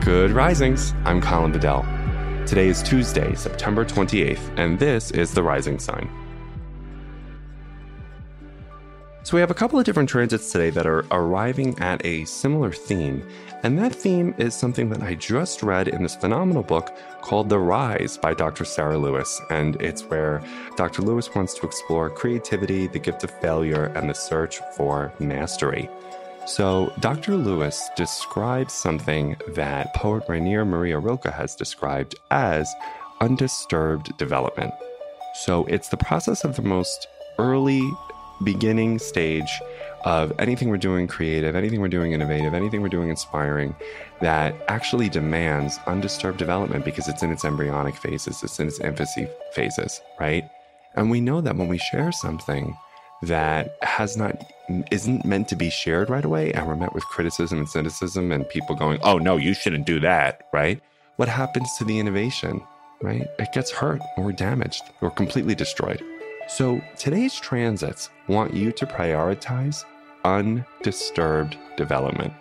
Good risings. I'm Colin Bedell. Today is Tuesday, September 28th, and this is the rising sign. So, we have a couple of different transits today that are arriving at a similar theme, and that theme is something that I just read in this phenomenal book called The Rise by Dr. Sarah Lewis. And it's where Dr. Lewis wants to explore creativity, the gift of failure, and the search for mastery. So, Dr. Lewis describes something that poet Rainer Maria Rilke has described as undisturbed development. So, it's the process of the most early beginning stage of anything we're doing creative, anything we're doing innovative, anything we're doing inspiring that actually demands undisturbed development because it's in its embryonic phases, it's in its infancy phases, right? And we know that when we share something that has not isn't meant to be shared right away and we're met with criticism and cynicism and people going, "Oh no, you shouldn't do that," right? What happens to the innovation, right? It gets hurt or damaged or completely destroyed. So today's transits want you to prioritize undisturbed development.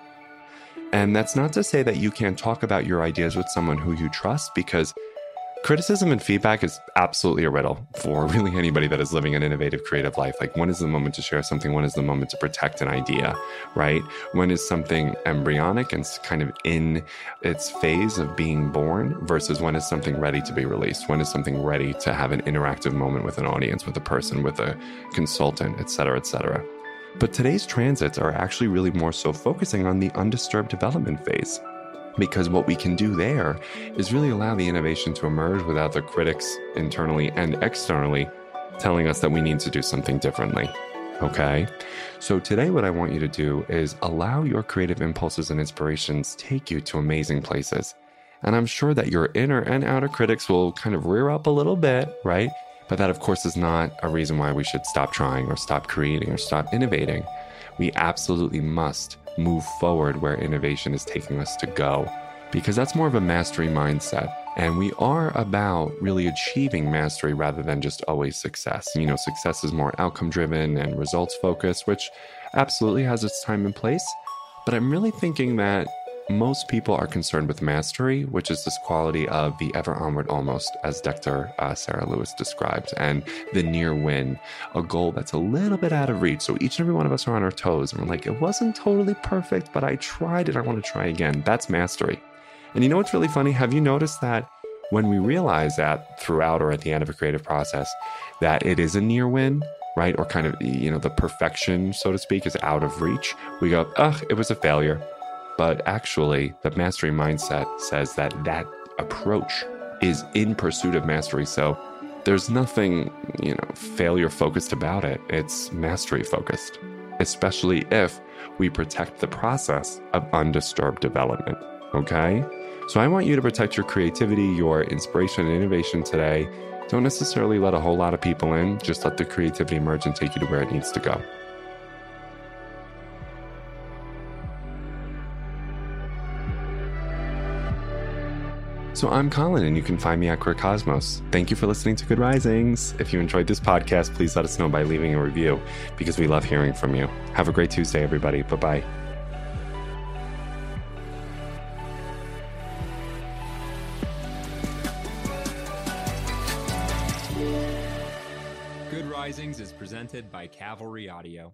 And that's not to say that you can't talk about your ideas with someone who you trust because criticism and feedback is absolutely a riddle for really anybody that is living an innovative creative life. Like when is the moment to share something? When is the moment to protect an idea right? When is something embryonic and kind of in its phase of being born versus when is something ready to be released? When is something ready to have an interactive moment with an audience with a person with a consultant et cetera et cetera? But today's transits are actually really more so focusing on the undisturbed development phase because what we can do there is really allow the innovation to emerge without the critics internally and externally telling us that we need to do something differently. Okay? So today what I want you to do is allow your creative impulses and inspirations take you to amazing places. And I'm sure that your inner and outer critics will kind of rear up a little bit, right? But that of course is not a reason why we should stop trying or stop creating or stop innovating. We absolutely must move forward where innovation is taking us to go. Because that's more of a mastery mindset. And we are about really achieving mastery rather than just always success. You know, success is more outcome driven and results focused, which absolutely has its time and place. But I'm really thinking that most people are concerned with mastery, which is this quality of the ever onward almost, as Dr. Uh, Sarah Lewis describes, and the near win, a goal that's a little bit out of reach. So each and every one of us are on our toes, and we're like, it wasn't totally perfect, but I tried it. I want to try again. That's mastery. And you know what's really funny? Have you noticed that when we realize that throughout or at the end of a creative process, that it is a near win, right? Or kind of, you know, the perfection, so to speak, is out of reach, we go, ugh, it was a failure but actually, the mastery mindset says that that approach is in pursuit of mastery. So there's nothing, you know, failure focused about it. It's mastery focused, especially if we protect the process of undisturbed development. Okay? So I want you to protect your creativity, your inspiration, and innovation today. Don't necessarily let a whole lot of people in, just let the creativity emerge and take you to where it needs to go. So I'm Colin, and you can find me at Queer Cosmos. Thank you for listening to Good Risings. If you enjoyed this podcast, please let us know by leaving a review because we love hearing from you. Have a great Tuesday, everybody. Bye bye. Is presented by Cavalry Audio.